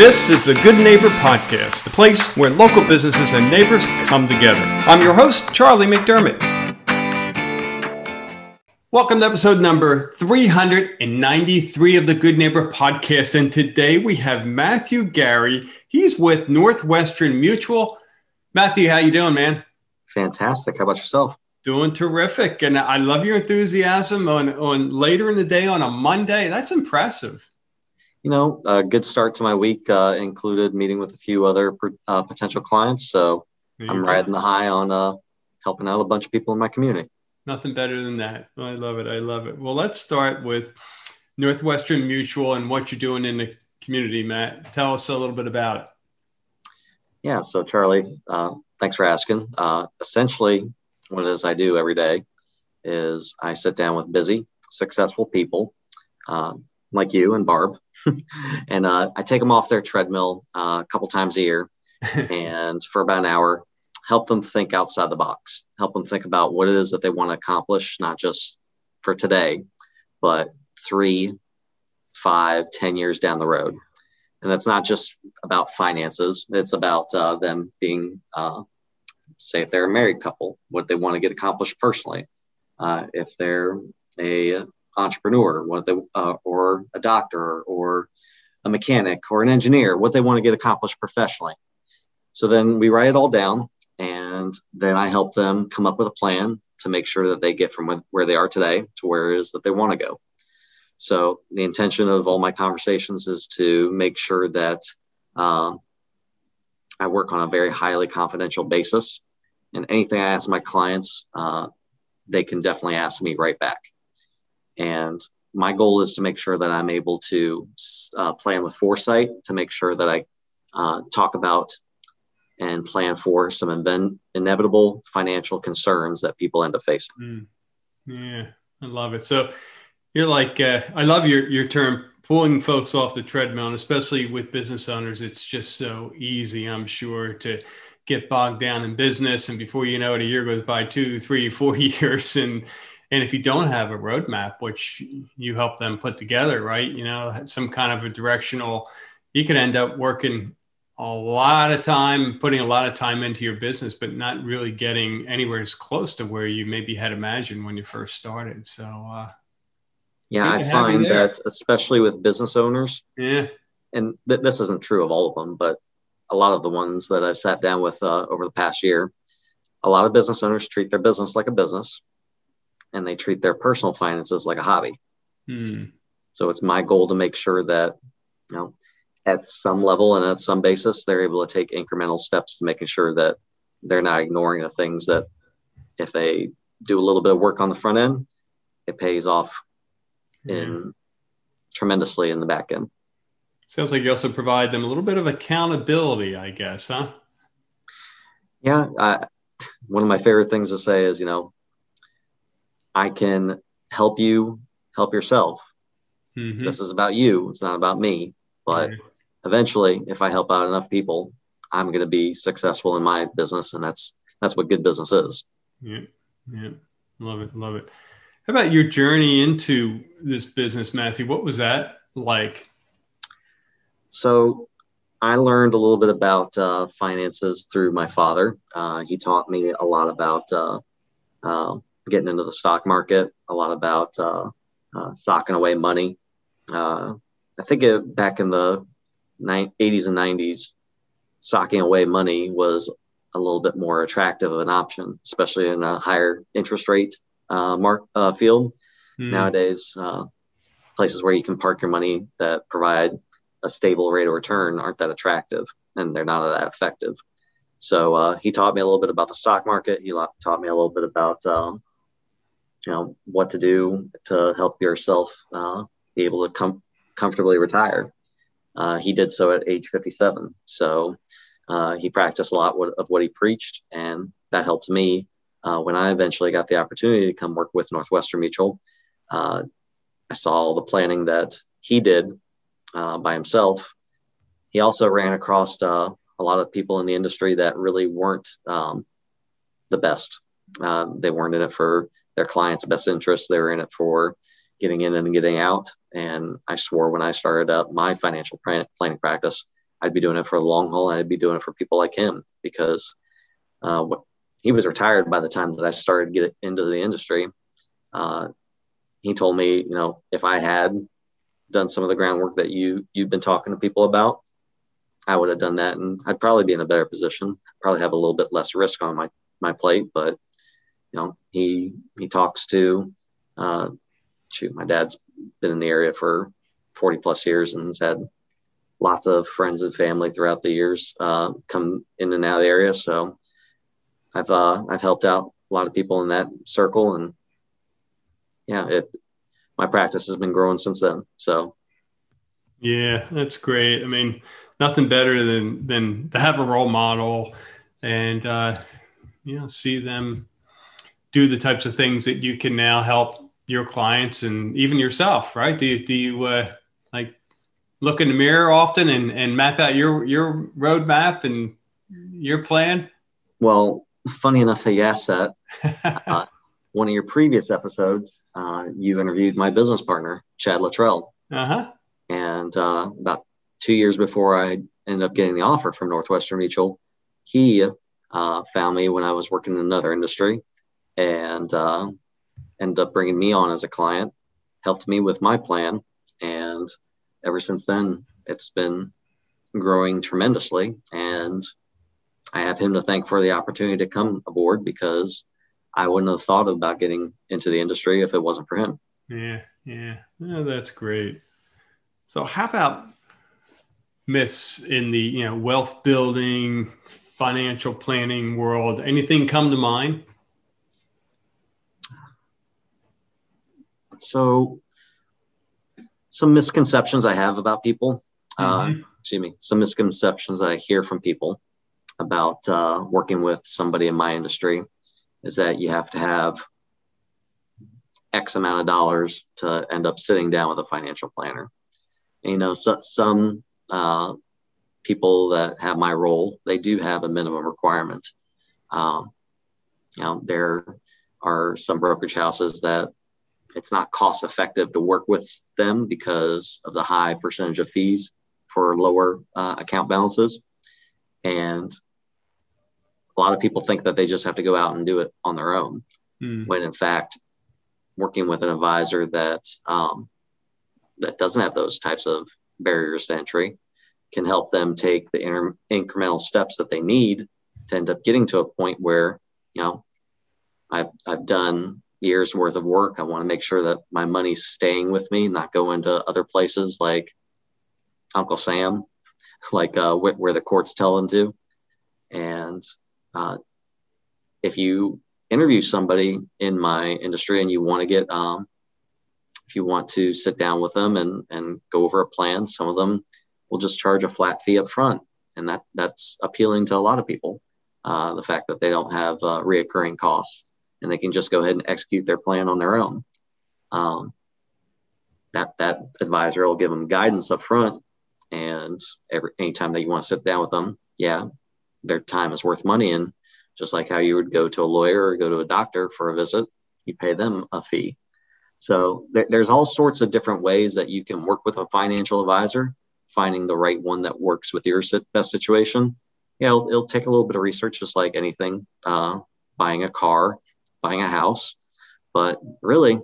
This is the Good Neighbor Podcast, the place where local businesses and neighbors come together. I'm your host, Charlie McDermott. Welcome to episode number 393 of the Good Neighbor Podcast. And today we have Matthew Gary. He's with Northwestern Mutual. Matthew, how you doing, man? Fantastic. How about yourself? Doing terrific. And I love your enthusiasm on, on later in the day on a Monday. That's impressive you know, a good start to my week uh, included meeting with a few other uh, potential clients. So I'm riding the high on uh, helping out a bunch of people in my community. Nothing better than that. I love it. I love it. Well, let's start with Northwestern Mutual and what you're doing in the community, Matt. Tell us a little bit about it. Yeah. So, Charlie, uh, thanks for asking. Uh, essentially, what it is I do every day is I sit down with busy, successful people. Um, like you and Barb, and uh, I take them off their treadmill uh, a couple times a year, and for about an hour, help them think outside the box, help them think about what it is that they want to accomplish, not just for today, but three, five, ten years down the road. And that's not just about finances; it's about uh, them being, uh, say, if they're a married couple, what they want to get accomplished personally. Uh, if they're a entrepreneur, what they uh, or a doctor or a mechanic or an engineer, what they want to get accomplished professionally. So then we write it all down, and then I help them come up with a plan to make sure that they get from where they are today to where it is that they want to go. So the intention of all my conversations is to make sure that um, I work on a very highly confidential basis, and anything I ask my clients, uh, they can definitely ask me right back. And my goal is to make sure that I'm able to uh, plan with foresight to make sure that I uh, talk about and plan for some inven- inevitable financial concerns that people end up facing. Mm. Yeah, I love it. So you're like, uh, I love your, your term, pulling folks off the treadmill, and especially with business owners, it's just so easy, I'm sure, to get bogged down in business. And before you know it, a year goes by, two, three, four years, and and if you don't have a roadmap which you help them put together right you know some kind of a directional you could end up working a lot of time putting a lot of time into your business but not really getting anywhere as close to where you maybe had imagined when you first started. So uh, yeah i find that especially with business owners yeah. and th- this isn't true of all of them but a lot of the ones that i've sat down with uh, over the past year a lot of business owners treat their business like a business and they treat their personal finances like a hobby. Hmm. So it's my goal to make sure that, you know, at some level and at some basis, they're able to take incremental steps to making sure that they're not ignoring the things that if they do a little bit of work on the front end, it pays off in tremendously in the back end. Sounds like you also provide them a little bit of accountability, I guess, huh? Yeah. I, one of my favorite things to say is, you know, I can help you help yourself. Mm-hmm. This is about you. It's not about me. But mm-hmm. eventually, if I help out enough people, I'm going to be successful in my business, and that's that's what good business is. Yeah, yeah, love it, love it. How about your journey into this business, Matthew? What was that like? So, I learned a little bit about uh, finances through my father. Uh, he taught me a lot about uh, um, getting into the stock market, a lot about uh, uh, socking away money. Uh, I think it, back in the 80s and 90s, socking away money was a little bit more attractive of an option, especially in a higher interest rate uh, mark uh, field. Mm. Nowadays, uh, places where you can park your money that provide a stable rate of return aren't that attractive, and they're not that effective. So uh, he taught me a little bit about the stock market. He taught me a little bit about um, you know what to do to help yourself uh, be able to com- comfortably retire. Uh, he did so at age 57. So uh, he practiced a lot of what he preached, and that helped me uh, when I eventually got the opportunity to come work with Northwestern Mutual. Uh, I saw all the planning that he did uh, by himself. He also ran across a lot of people in the industry that really weren't um, the best. they weren't in it for their clients' best interest. They were in it for getting in and getting out. And I swore when I started up my financial planning practice, I'd be doing it for the long haul. I'd be doing it for people like him because uh, he was retired by the time that I started get into the industry. Uh, he told me, you know, if I had done some of the groundwork that you you've been talking to people about, I would have done that, and I'd probably be in a better position. Probably have a little bit less risk on my my plate, but you know, he he talks to. Uh, shoot, my dad's been in the area for 40 plus years and has had lots of friends and family throughout the years uh, come in and out of the area. So I've uh, I've helped out a lot of people in that circle, and yeah, it my practice has been growing since then. So yeah, that's great. I mean, nothing better than than to have a role model and uh, you know see them do the types of things that you can now help your clients and even yourself. Right? Do you do you uh, like look in the mirror often and, and map out your your roadmap and your plan? Well, funny enough that you asked that. Uh, one of your previous episodes, uh, you interviewed my business partner, Chad Luttrell. Uh-huh. And uh, about two years before I ended up getting the offer from Northwestern Mutual, he uh, found me when I was working in another industry and uh, ended up bringing me on as a client, helped me with my plan. And ever since then, it's been growing tremendously. And I have him to thank for the opportunity to come aboard because I wouldn't have thought about getting into the industry if it wasn't for him. Yeah, yeah, oh, that's great. So, how about myths in the you know wealth building, financial planning world? Anything come to mind? So, some misconceptions I have about people. Uh, mm-hmm. Uh, excuse me. Some misconceptions I hear from people about uh, working with somebody in my industry is that you have to have X amount of dollars to end up sitting down with a financial planner. And, you know, so, some uh, people that have my role, they do have a minimum requirement. Um, you know, there are some brokerage houses that it's not cost effective to work with them because of the high percentage of fees for lower uh, account balances. And a lot of people think that they just have to go out and do it on their own, mm. when in fact, working with an advisor that um, that doesn't have those types of barriers to entry can help them take the inter- incremental steps that they need to end up getting to a point where you know I've I've done years worth of work. I want to make sure that my money's staying with me, not going to other places like Uncle Sam, like uh, where the courts tell them to. And uh, if you interview somebody in my industry and you want to get, um, if you want to sit down with them and, and go over a plan, some of them will just charge a flat fee up front. And that, that's appealing to a lot of people. Uh, the fact that they don't have uh, reoccurring costs and they can just go ahead and execute their plan on their own. Um, that that advisor will give them guidance up front, and every anytime that you want to sit down with them, yeah, their time is worth money. And just like how you would go to a lawyer or go to a doctor for a visit, you pay them a fee. So there, there's all sorts of different ways that you can work with a financial advisor, finding the right one that works with your best situation. Yeah, it'll, it'll take a little bit of research, just like anything, uh, buying a car, buying a house. But really,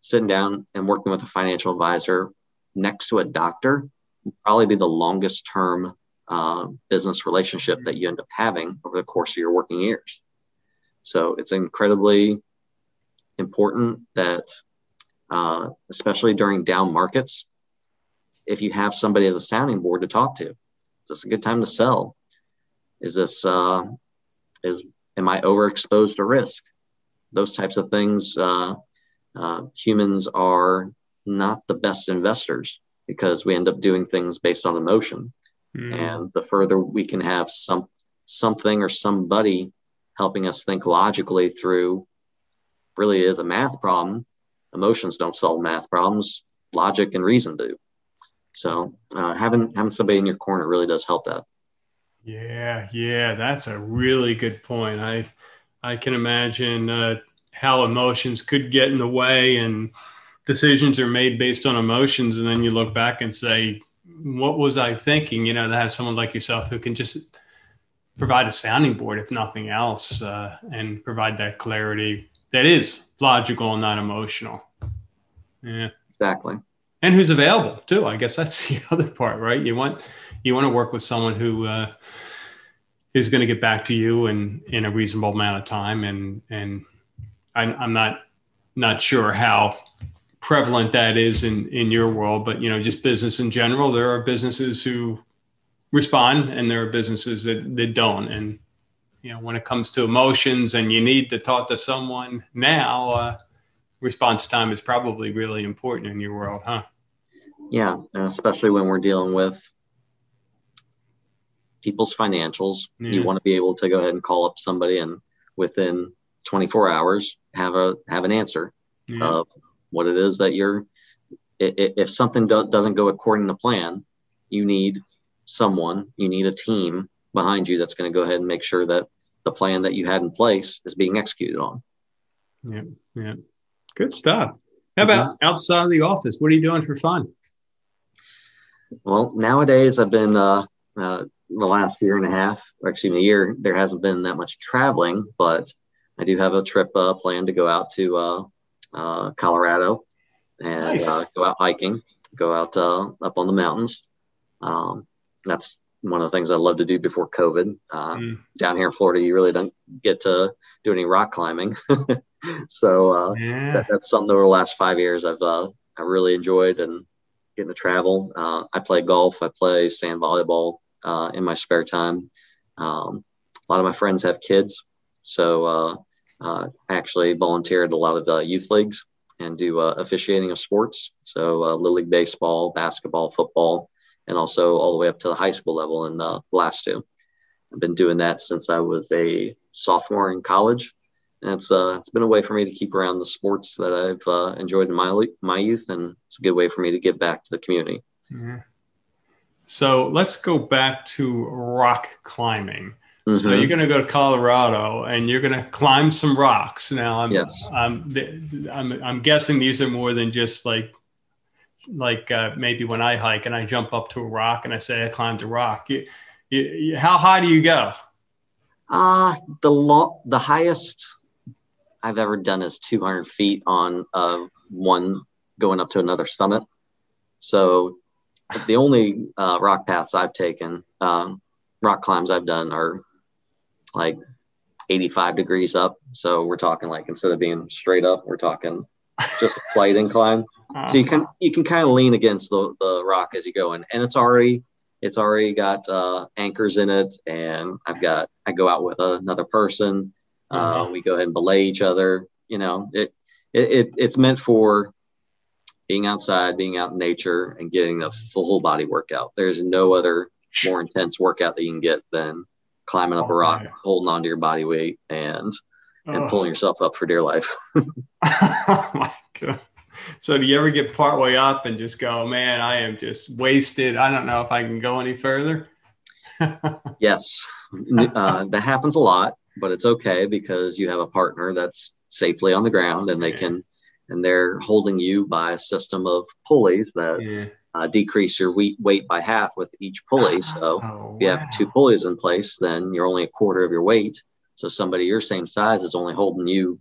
sitting down and working with a financial advisor next to a doctor probably be the longest term uh, business relationship that you end up having over the course of your working years. So it's incredibly important that, uh, especially during down markets, if you have somebody as a sounding board to talk to, is this a good time to sell? Is this uh, is am I overexposed to risk? Those types of things. Uh, uh, humans are not the best investors because we end up doing things based on emotion. Mm. And the further we can have some something or somebody helping us think logically through really is a math problem. Emotions don't solve math problems. Logic and reason do. So uh, having having somebody in your corner really does help that. Yeah, yeah, that's a really good point. I I can imagine uh, how emotions could get in the way and decisions are made based on emotions, and then you look back and say, what was I thinking? You know, to have someone like yourself who can just provide a sounding board, if nothing else, uh, and provide that clarity that is logical and not emotional. Yeah, exactly. And who's available too? I guess that's the other part, right? You want you want to work with someone who uh, is going to get back to you in in a reasonable amount of time, and and I'm, I'm not not sure how prevalent that is in in your world, but you know, just business in general. There are businesses who respond, and there are businesses that that don't. And you know, when it comes to emotions, and you need to talk to someone now, uh, response time is probably really important in your world, huh? Yeah, especially when we're dealing with people's financials. Yeah. You want to be able to go ahead and call up somebody and within 24 hours have a have an answer yeah. of what it is that you're if something do, doesn't go according to plan you need someone you need a team behind you that's going to go ahead and make sure that the plan that you had in place is being executed on yeah yeah good stuff how about mm-hmm. outside of the office what are you doing for fun well nowadays i've been uh, uh, the last year and a half or excuse me a year there hasn't been that much traveling but I do have a trip uh, planned to go out to uh, uh, Colorado and nice. Uh, go out hiking, go out uh, up on the mountains. Um, that's one of the things I love to do before COVID. Mm. Down here in Florida, you really don't get to do any rock climbing, so yeah. that, that's something over the last five years I've I really enjoyed and getting to travel. I play golf, I play sand volleyball in my spare time. Um, a lot of my friends have kids, so uh, uh, actually volunteered a lot of the youth leagues and do uh, officiating of sports. So uh, little league baseball, basketball, football, and also all the way up to the high school level in the last two. I've been doing that since I was a sophomore in college. And it's uh, it's been a way for me to keep around the sports that I've uh, enjoyed in my my youth, and it's a good way for me to give back to the community. Mm-hmm. So let's go back to rock climbing. Mm-hmm. So you're going to go to Colorado and you're going to climb some rocks. Now I'm, yes. I'm, I'm, I'm guessing these are more than just like, like uh, maybe when I hike and I jump up to a rock and I say I climbed a rock. You, you, how high do you go? Uh, the lo- the highest I've ever done is 200 feet on uh, one going up to another summit. So the only uh, rock paths I've taken, um, rock climbs I've done are like 85 degrees up. So we're talking like instead of being straight up, we're talking just a slight incline. So you can you can kind of lean against the, the rock as you go in, and it's already it's already got uh, anchors in it, and I've got I go out with another person. Uh, mm-hmm. we go ahead and belay each other. You know, it, it it it's meant for being outside, being out in nature, and getting a full body workout. There's no other more intense workout that you can get than climbing up oh, a rock, man. holding onto your body weight, and and oh. pulling yourself up for dear life. oh my god! So do you ever get partway up and just go, man, I am just wasted. I don't know if I can go any further. yes, uh, that happens a lot, but it's okay because you have a partner that's safely on the ground and they yeah. can and they're holding you by a system of pulleys that yeah uh, decrease your weight by half with each pulley. So oh, if you have two pulleys in place, then you're only a quarter of your weight. So somebody your same size is only holding you,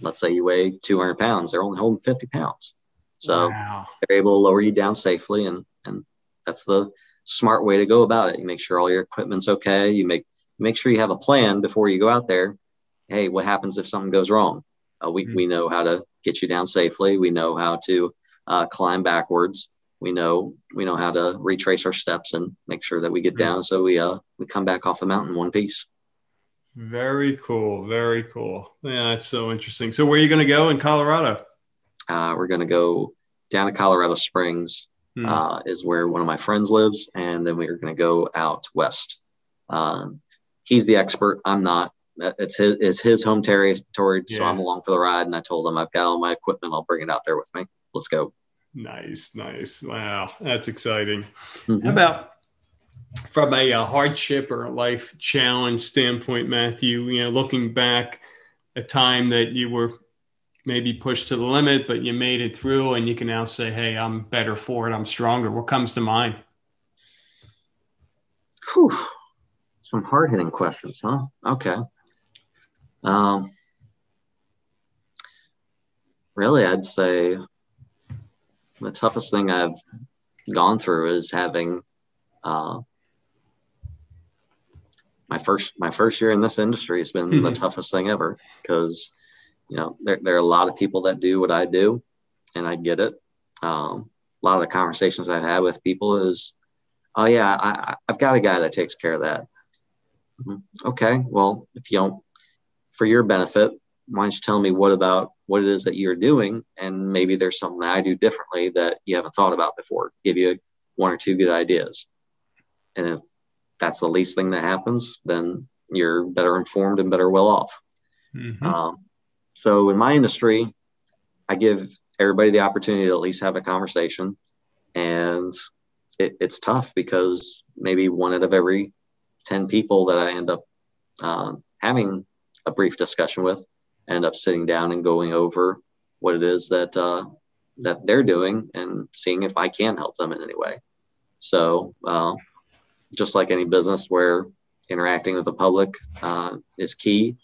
let's say you weigh 200 pounds, they're only holding 50 pounds. So wow. they're able to lower you down safely. And, and that's the smart way to go about it. You make sure all your equipment's okay. You make, make sure you have a plan before you go out there. Hey, what happens if something goes wrong? Uh, we, mm-hmm. we know how to get you down safely. We know how to uh, climb backwards. We know we know how to retrace our steps and make sure that we get down. So we uh we come back off the mountain one piece. Very cool. Very cool. Yeah that's so interesting. So where are you going to go in colorado? Uh, we're going to go down to colorado springs hmm. uh, is where one of my friends lives. And then we're going to go out west. Um, he's the expert. I'm not it's his it's his home territory so i'm along for the ride and i told him i've got all my equipment i'll bring it out there with me let's go Nice, nice. Wow, that's exciting. Mm-hmm. How about from a, a, hardship or a life challenge standpoint, Matthew? You know, looking back, a time that you were maybe pushed to the limit, but you made it through, and you can now say, "Hey, I'm better for it. I'm stronger." What comes to mind? Whew. Some hard hitting questions, huh? Okay. Um, really, I'd say the toughest thing I've gone through is having uh, my first my first year in this industry has been mm-hmm. the toughest thing ever because you know there, there are a lot of people that do what I do and I get it. Um, a lot of the conversations I've had with people is, oh yeah, I, I've got a guy that takes care of that. Mm-hmm. Okay, well if you don't, for your benefit, why don't you tell me what about what it is that you're doing and maybe there's something that I do differently that you haven't thought about before. Give you one or two good ideas. And if that's the least thing that happens, then you're better informed and better well off. Mm-hmm. Um, so in my industry, I give everybody the opportunity to at least have a conversation, and it, it's tough because maybe one out of every ten people that I end up uh, having a brief discussion with end up sitting down and going over what it is that uh, that they're doing and seeing if I can help them in any way. So uh, just like any business where interacting with the public uh, is key.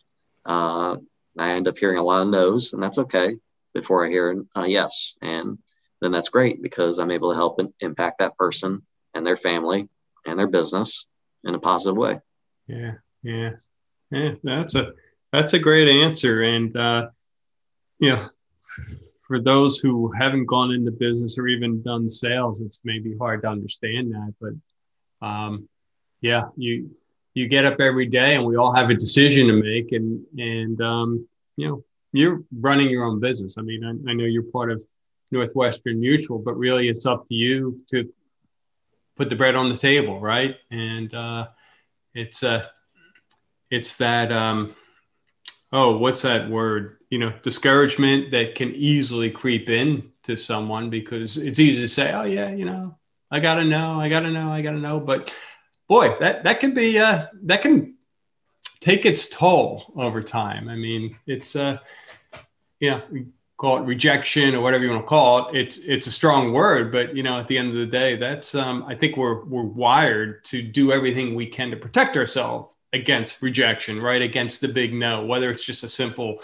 Uh, I end up hearing a lot of no's, and that's okay before I hear a yes. And then that's great because I'm able to help and impact that person and their family and their business in a positive way. Yeah, yeah, yeah. That's a that's a great answer, and uh, yeah, for those who haven't gone into business or even done sales, it's maybe hard to understand that, but um, yeah, you you get up every day, and we all have a decision to make, and and um, you know you're running your own business. I mean, I, I know you're part of Northwestern Mutual, but really it's up to you to put the bread on the table, right? And uh, it's uh, it's that um, oh, what's that word? You know, discouragement that can easily creep in to someone because it's easy to say, oh yeah, you know, I gotta know, I gotta know, I gotta know. But boy, that that can be uh, that can take its toll over time. I mean, it's uh, you know, we call it rejection or whatever you want to call it. It's it's a strong word, but you know, at the end of the day, that's um, I think we're we're wired to do everything we can to protect ourselves against rejection, right? Against the big no, whether it's just a simple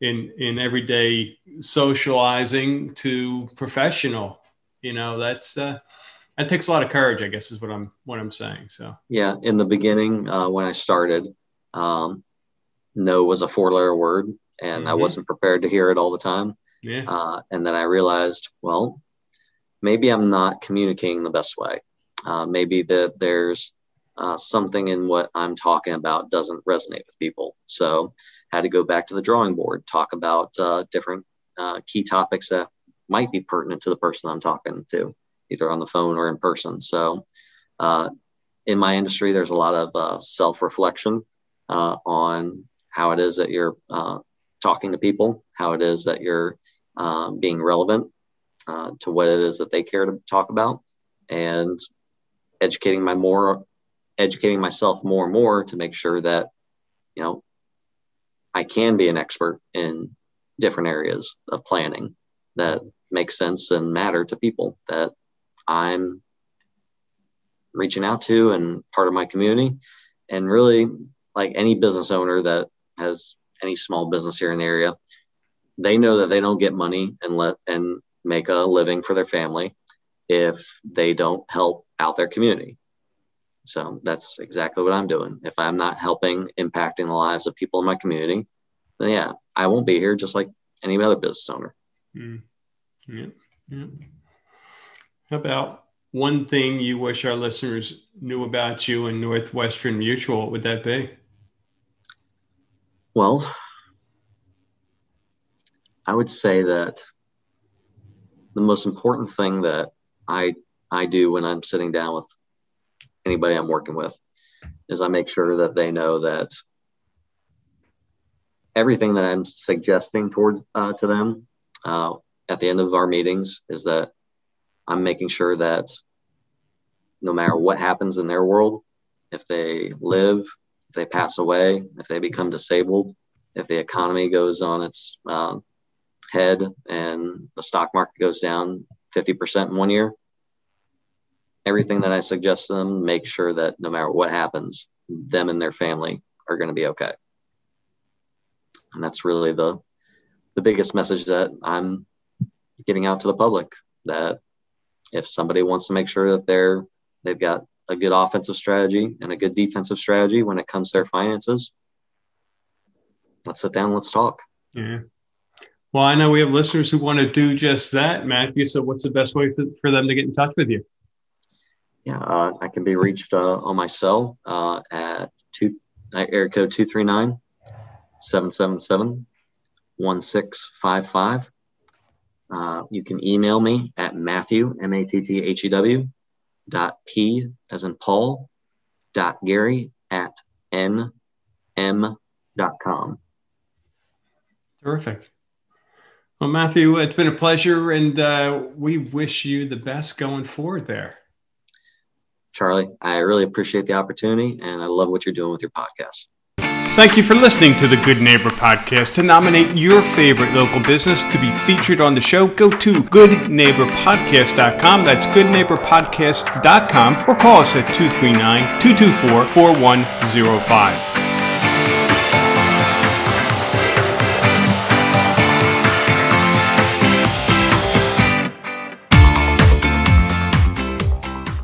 in in everyday socializing to professional. You know, that's uh, that takes a lot of courage, I guess, is what I'm what I'm saying. So yeah, in the beginning, uh, when I started, um, no was a four letter word, and mm-hmm. I wasn't prepared to hear it all the time. Yeah. Uh, and then I realized, well, maybe I'm not communicating the best way. Uh, maybe that there's uh, something in what I'm talking about doesn't resonate with people. So had to go back to the drawing board, talk about uh, different uh, key topics that might be pertinent to the person I'm talking to either on the phone or in person. So, uh, in my industry, there's a lot of uh, self reflection uh, on how it is that you're talking to people, how it is that you're um, being relevant to what it is that they care to talk about, and educating my more, educating myself more and more to make sure that you know I can be an expert in different areas of planning that make sense and matter to people that I'm reaching out to and part of my community. And really, like any business owner that has any small business here in the area, they know that they don't get money and let and make a living for their family if they don't help out their community. So that's exactly what I'm doing. If I'm not helping impacting the lives of people in my community, then yeah, I won't be here just like any other business owner. Mm. Yeah. Yeah. How about one thing you wish our listeners knew about you and Northwestern Mutual? What would that be? Well, I would say that the most important thing that I I do when I'm sitting down with anybody I'm working with is I make sure that they know that everything that I'm suggesting towards uh, to them uh, at the end of our meetings is that I'm making sure that no matter what happens in their world, if they live, if they pass away, if they become disabled, if the economy goes on its um, head and the stock market goes down 50% in one year, everything that I suggest to them, make sure that no matter what happens, them and their family are going to be okay. And that's really the the biggest message that I'm getting out to the public that if somebody wants to make sure that they're they've got a good offensive strategy and a good defensive strategy when it comes to their finances, let's sit down, let's talk. Yeah. Well, I know we have listeners who want to do just that, Matthew. So, what's the best way for them to get in touch with you? Yeah, uh, I can be reached uh, on my cell uh, at two, area code 239 777 1655. Uh, you can email me at Matthew, M A T T H E W, dot P as in Paul, dot Gary at N M dot com. Terrific. Well, Matthew, it's been a pleasure, and uh, we wish you the best going forward there. Charlie, I really appreciate the opportunity, and I love what you're doing with your podcast. Thank you for listening to the Good Neighbor Podcast. To nominate your favorite local business to be featured on the show, go to goodneighborpodcast.com. That's goodneighborpodcast.com or call us at 239 224 4105.